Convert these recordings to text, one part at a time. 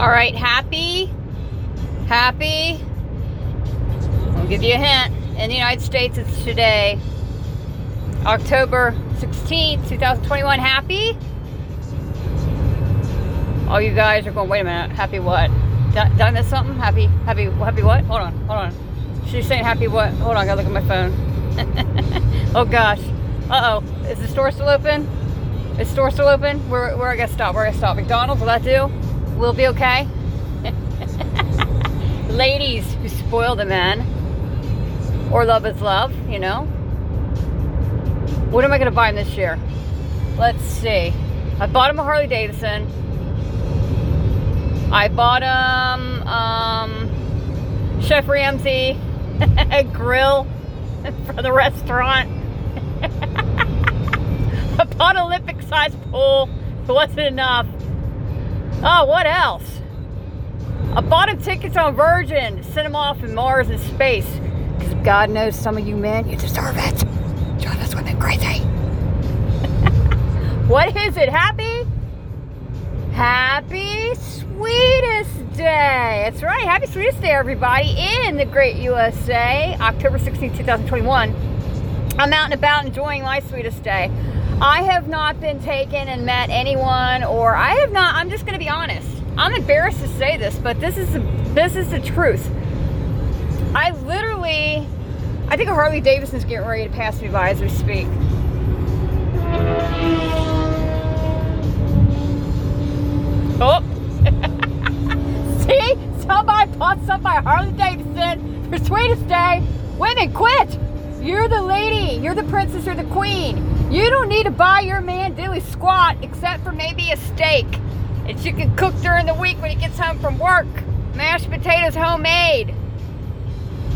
All right, happy, happy. I'll give you a hint. In the United States, it's today, October 16th, 2021. Happy? All you guys are going, wait a minute, happy what? Did, did I miss something? Happy, happy, happy what? Hold on, hold on. She's saying happy what? Hold on, I gotta look at my phone. oh gosh. Uh oh. Is the store still open? Is the store still open? Where, where I gotta stop? Where I gotta stop? McDonald's? Will that do? Will be okay? Ladies who spoil the man. Or love is love, you know? What am I gonna buy him this year? Let's see. I bought him a Harley Davidson. I bought him um, Chef Ramsay a grill for the restaurant. I bought Olympic size pool. It wasn't enough. Oh, what else? I bought him tickets on Virgin to send him off in Mars and space. Because God knows some of you men, you deserve it. Drive us women crazy. what is it? Happy? Happy Sweetest Day. That's right. Happy Sweetest Day, everybody, in the great USA, October 16, 2021. I'm out and about enjoying my sweetest day. I have not been taken and met anyone, or I have not, I'm just going to be honest. I'm embarrassed to say this, but this is the, this is the truth. I literally, I think a Harley Davidson's getting ready to pass me by as we speak. Oh. See? Somebody bought somebody Harley Davidson for sweetest day. Women, quit! You're the lady. You're the princess or the queen. You don't need to buy your man dilly squat except for maybe a steak that you can cook during the week when he gets home from work. Mashed potatoes homemade.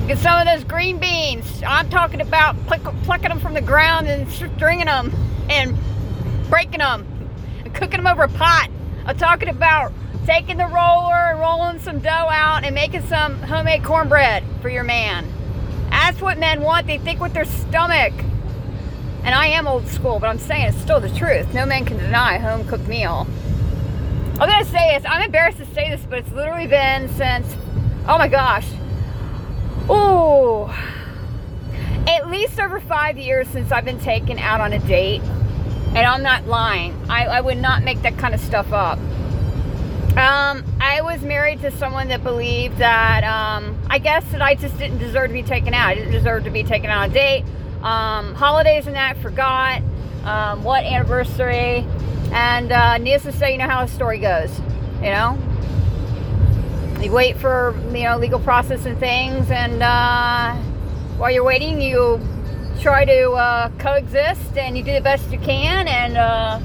Get some of those green beans. I'm talking about pluck, plucking them from the ground and stringing them and breaking them and cooking them over a pot. I'm talking about taking the roller and rolling some dough out and making some homemade cornbread for your man. That's what men want. They think with their stomach. And I am old school, but I'm saying it's still the truth. No man can deny a home cooked meal. I'm gonna say this. I'm embarrassed to say this, but it's literally been since, oh my gosh, oh, at least over five years since I've been taken out on a date. And I'm not lying. I, I would not make that kind of stuff up. Um, I was married to someone that believed that, um, I guess that I just didn't deserve to be taken out. I didn't deserve to be taken out on a date. Um, holidays and that, forgot. Um, what anniversary. And uh, needless to say, you know how the story goes. You know, you wait for you know legal process and things, and uh, while you're waiting, you try to uh, coexist and you do the best you can and uh,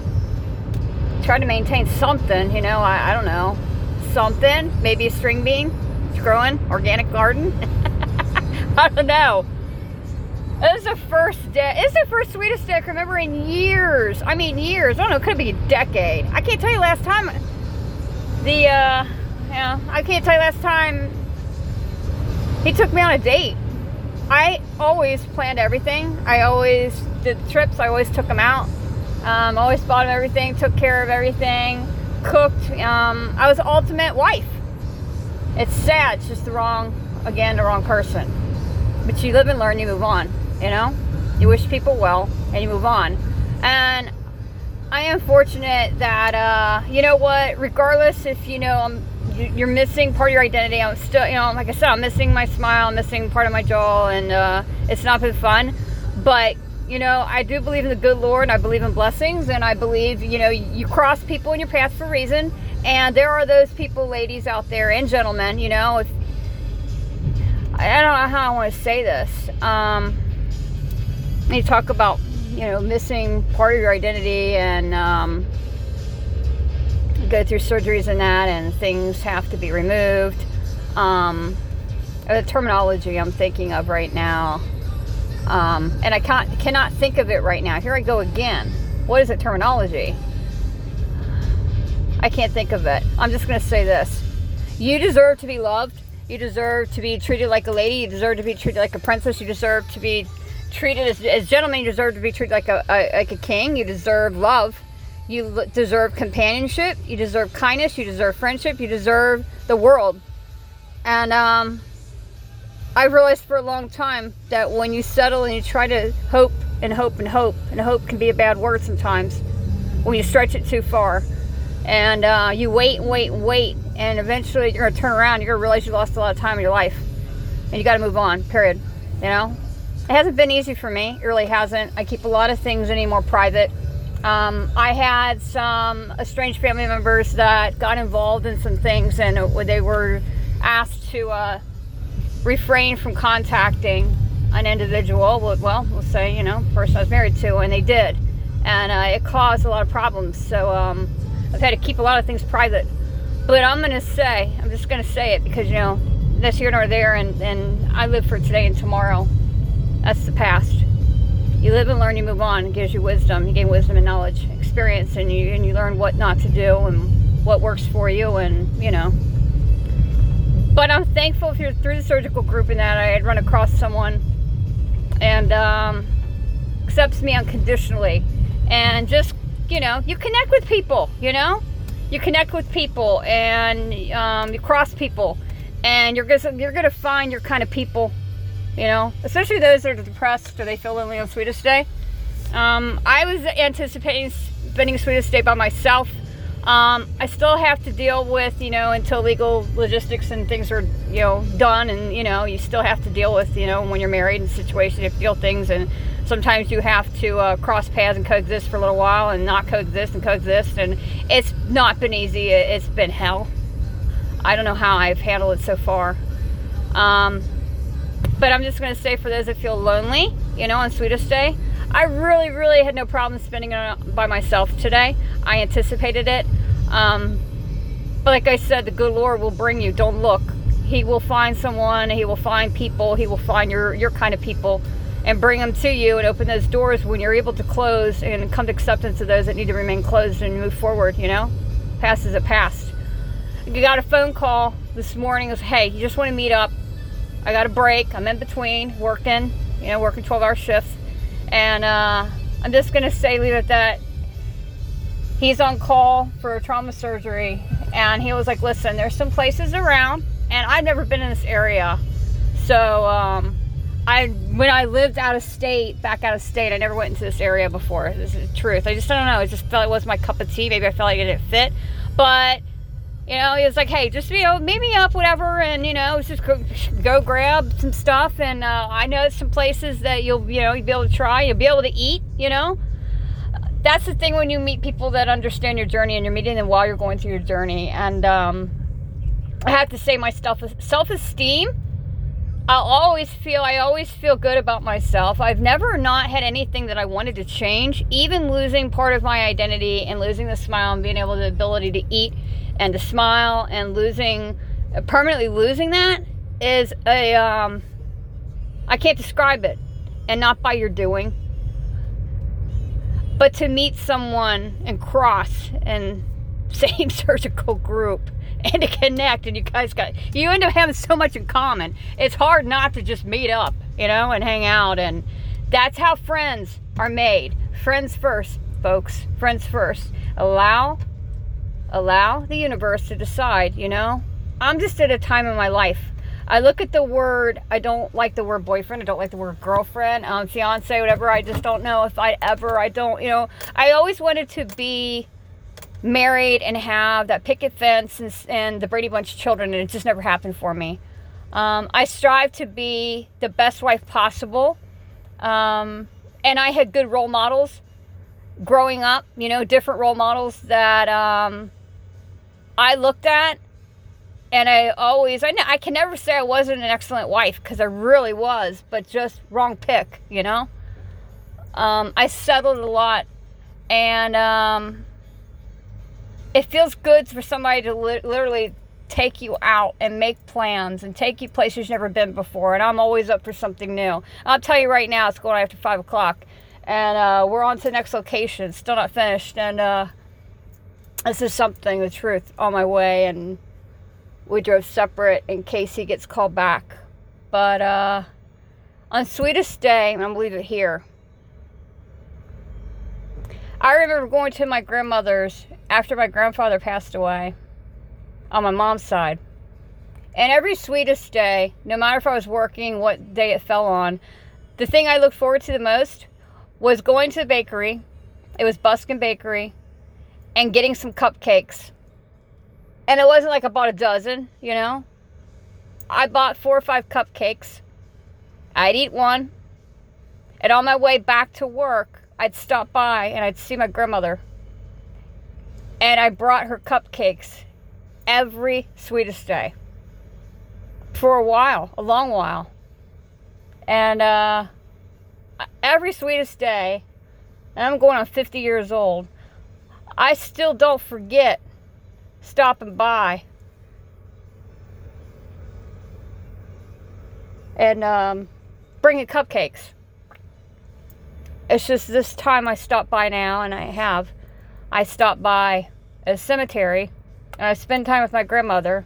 try to maintain something. You know, I, I don't know, something. Maybe a string bean. It's growing. Organic garden. I don't know. This is the first day. It's the first sweetest day I can remember in years. I mean, years. I don't know. It could be a decade. I can't tell you last time. The, uh, yeah, I can't tell you last time he took me on a date. I always planned everything. I always did trips. I always took him out. Um, always bought him everything, took care of everything, cooked. Um, I was ultimate wife. It's sad. It's just the wrong, again, the wrong person. But you live and learn, you move on. You know, you wish people well and you move on. And I am fortunate that uh, you know what, regardless if you know I'm you're missing part of your identity. I'm still, you know, like I said, I'm missing my smile, I'm missing part of my jaw, and uh, it's not been fun. But you know, I do believe in the good Lord, I believe in blessings, and I believe, you know, you cross people in your path for a reason. And there are those people, ladies out there, and gentlemen, you know, if I don't know how I want to say this. Um, you talk about you know missing part of your identity and um, go through surgeries and that and things have to be removed. Um, the terminology i'm thinking of right now um, and i can't cannot think of it right now. Here i go again. What is the terminology? I can't think of it. I'm just going to say this. You deserve to be loved. You deserve to be treated like a lady. You deserve to be treated like a princess. You deserve to be treated as, as gentlemen. You deserve to be treated like a, a, like a king. You deserve love. You deserve companionship. You deserve kindness. You deserve friendship. You deserve the world. And um, I've realized for a long time that when you settle and you try to hope and hope and hope, and hope can be a bad word sometimes when you stretch it too far. And uh, you wait and wait and wait, and eventually you're gonna turn around. You're gonna realize you lost a lot of time in your life, and you got to move on. Period. You know, it hasn't been easy for me. It really hasn't. I keep a lot of things anymore private. Um, I had some estranged family members that got involved in some things, and they were asked to uh, refrain from contacting an individual. Well, we'll say, you know, person I was married to, and they did, and uh, it caused a lot of problems. So um, I've had to keep a lot of things private. But I'm gonna say, I'm just gonna say it because you know that's here nor there, and and I live for today and tomorrow. That's the past. You live and learn, you move on. It gives you wisdom. You gain wisdom and knowledge, experience, and you and you learn what not to do and what works for you, and you know. But I'm thankful through through the surgical group and that I had run across someone and um, accepts me unconditionally, and just you know, you connect with people. You know, you connect with people, and um, you cross people, and you're gonna you're gonna find your kind of people you know, especially those that are depressed or they feel lonely on Sweetest Day. Um, I was anticipating spending Sweetest Day by myself. Um, I still have to deal with, you know, until legal logistics and things are, you know, done. And, you know, you still have to deal with, you know, when you're married and situations, you have to deal things. And sometimes you have to uh, cross paths and coexist for a little while and not coexist and coexist. And it's not been easy. It's been hell. I don't know how I've handled it so far. Um, but I'm just going to say for those that feel lonely, you know, on Sweetest Day, I really, really had no problem spending it by myself today. I anticipated it. Um, but like I said, the good Lord will bring you. Don't look. He will find someone. He will find people. He will find your your kind of people, and bring them to you and open those doors when you're able to close and come to acceptance of those that need to remain closed and move forward. You know, past is a past. You got a phone call this morning. It was, hey, you just want to meet up I got a break. I'm in between working, you know, working 12 hour shifts. And uh, I'm just going to say, leave it at that he's on call for trauma surgery. And he was like, listen, there's some places around, and I've never been in this area. So, um, I when I lived out of state, back out of state, I never went into this area before. This is the truth. I just I don't know. It just felt it was my cup of tea. Maybe I felt like it didn't fit. But you know, he was like, hey, just, you know, meet me up, whatever, and, you know, just go, go grab some stuff. And uh, I know some places that you'll, you know, you'll be able to try, you'll be able to eat, you know. That's the thing when you meet people that understand your journey and you're meeting them while you're going through your journey. And um, I have to say, my self esteem, I'll always feel, I always feel good about myself. I've never not had anything that I wanted to change, even losing part of my identity and losing the smile and being able the ability to eat and to smile and losing permanently losing that is a um, I can't describe it and not by your doing. But to meet someone and cross and same surgical group and to connect and you guys got you end up having so much in common. It's hard not to just meet up you know and hang out and that's how friends are made. Friends first folks friends first. Allow allow the universe to decide, you know? I'm just at a time in my life. I look at the word, I don't like the word boyfriend, I don't like the word girlfriend, um, fiance, whatever. I just don't know if I ever, I don't, you know, I always wanted to be married and have that picket fence and, and the Brady Bunch children, and it just never happened for me. Um, I strive to be the best wife possible. Um, and I had good role models growing up, you know, different role models that um, I looked at, and I always, I, I can never say I wasn't an excellent wife because I really was, but just wrong pick, you know? Um, I settled a lot, and um, it feels good for somebody to li- literally take you out and make plans and take you places you've never been before. And I'm always up for something new. I'll tell you right now, it's going after five o'clock, and uh, we're on to the next location. Still not finished, and uh, this is something, the truth, on my way, and we drove separate in case he gets called back. But uh, on Sweetest Day, I'm going to leave it here. I remember going to my grandmother's after my grandfather passed away on my mom's side. And every sweetest day, no matter if I was working, what day it fell on, the thing I looked forward to the most was going to the bakery. It was Busken Bakery and getting some cupcakes. And it wasn't like I bought a dozen, you know? I bought four or five cupcakes. I'd eat one. And on my way back to work, I'd stop by and I'd see my grandmother. And I brought her cupcakes every sweetest day for a while, a long while. And uh, every sweetest day, and I'm going on 50 years old, I still don't forget stopping by and um, bringing cupcakes. It's just this time I stop by now, and I have. I stop by a cemetery, and I spend time with my grandmother,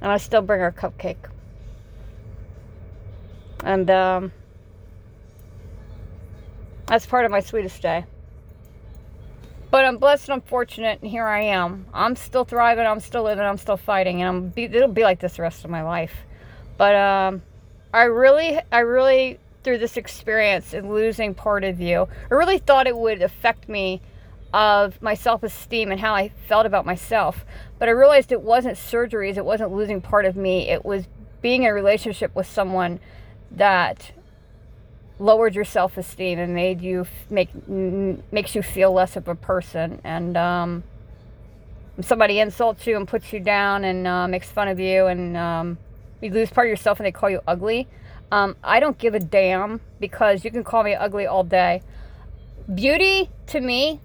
and I still bring her a cupcake. And um, that's part of my sweetest day. But I'm blessed and I'm fortunate, and here I am. I'm still thriving, I'm still living, I'm still fighting, and I'm be, it'll be like this the rest of my life. But um, I really, I really, through this experience and losing part of you, I really thought it would affect me of my self esteem and how I felt about myself. But I realized it wasn't surgeries, it wasn't losing part of me, it was being in a relationship with someone that lowered your self esteem and made you make makes you feel less of a person. And um, somebody insults you and puts you down and uh, makes fun of you and um, you lose part of yourself and they call you ugly. Um, I don't give a damn because you can call me ugly all day. Beauty to me,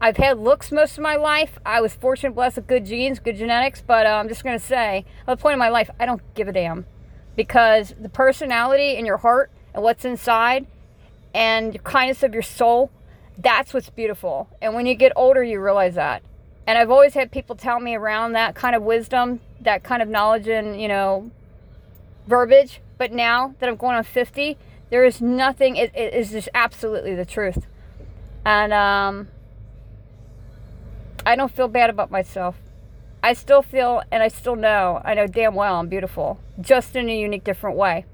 I've had looks most of my life. I was fortunate, blessed with good genes, good genetics, but uh, I'm just going to say, at the point in my life, I don't give a damn because the personality in your heart and what's inside and the kindness of your soul, that's what's beautiful. And when you get older, you realize that. And I've always had people tell me around that kind of wisdom, that kind of knowledge and, you know, verbiage, but now that I'm going on 50, there is nothing, it, it is just absolutely the truth. And um, I don't feel bad about myself. I still feel and I still know, I know damn well I'm beautiful, just in a unique, different way.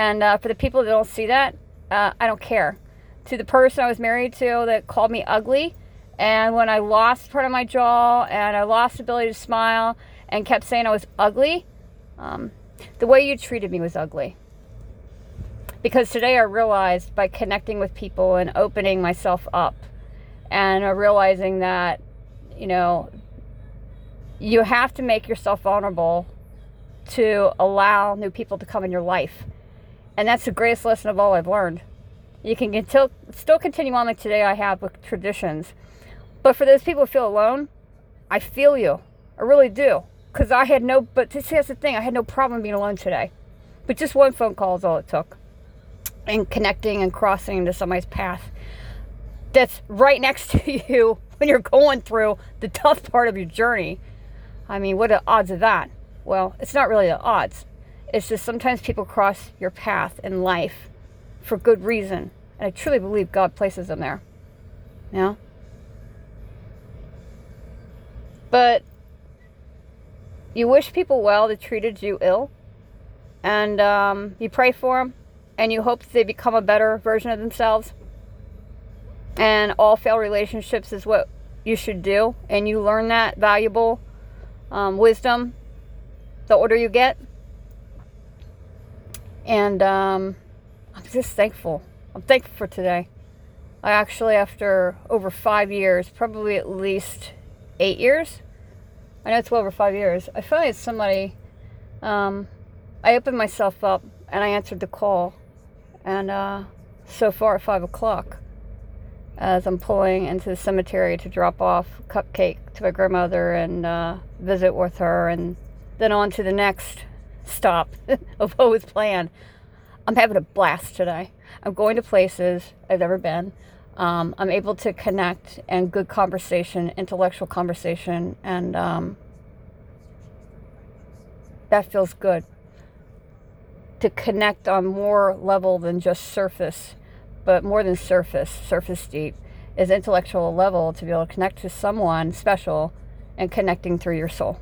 And uh, for the people that don't see that, uh, I don't care. To the person I was married to that called me ugly, and when I lost part of my jaw and I lost the ability to smile and kept saying I was ugly, um, the way you treated me was ugly. Because today I realized by connecting with people and opening myself up and uh, realizing that, you know, you have to make yourself vulnerable to allow new people to come in your life. And that's the greatest lesson of all I've learned. You can still, still continue on like today I have with traditions. But for those people who feel alone, I feel you. I really do because I had no, but this is the thing, I had no problem being alone today. But just one phone call is all it took. And connecting and crossing into somebody's path that's right next to you when you're going through the tough part of your journey. I mean, what are the odds of that? Well, it's not really the odds. It's just sometimes people cross your path in life for good reason. And I truly believe God places them there. Yeah? But you wish people well that treated you ill, and um, you pray for them, and you hope they become a better version of themselves. And all failed relationships is what you should do, and you learn that valuable um, wisdom the older you get. And um, I'm just thankful. I'm thankful for today. I actually, after over five years, probably at least eight years, I know it's well over five years. I finally had somebody. Um, I opened myself up and I answered the call, and uh, so far at five o'clock, as I'm pulling into the cemetery to drop off cupcake to my grandmother and uh, visit with her, and then on to the next stop of what was planned. I'm having a blast today. I'm going to places I've never been. Um, I'm able to connect and good conversation, intellectual conversation, and um, that feels good. To connect on more level than just surface, but more than surface, surface deep, is intellectual level to be able to connect to someone special and connecting through your soul.